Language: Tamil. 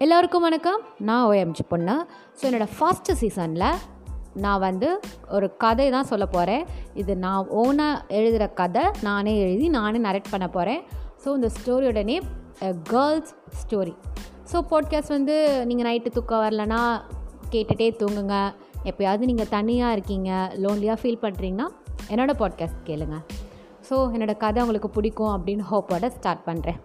எல்லோருக்கும் வணக்கம். நான் ஓஎம்ஜி பொண்ணு. ஸோ என்னோடய ஃபஸ்ட்டு சீசனில் நான் வந்து ஒரு கதை தான் சொல்ல போகிறேன் இது நான் ஓனாக எழுதுகிற கதை நானே எழுதி நானே நரேட் பண்ண போகிறேன் ஸோ இந்த ஸ்டோரியோட name girls story so podcast வந்து நீங்கள் நைட்டு தூக்கம் வரலனா கேட்டுகிட்டே தூங்குங்க. எப்போயாவது நீங்கள் தனியாக இருக்கீங்க லோன்லியாக ஃபீல் பண்ணுறீங்கன்னா என்னோடய பாட்காஸ்ட் கேளுங்க. ஸோ என்னோடய கதை உங்களுக்கு பிடிக்கும் அப்படின்னு ஹோப்போட ஸ்டார்ட் பண்ணுறேன்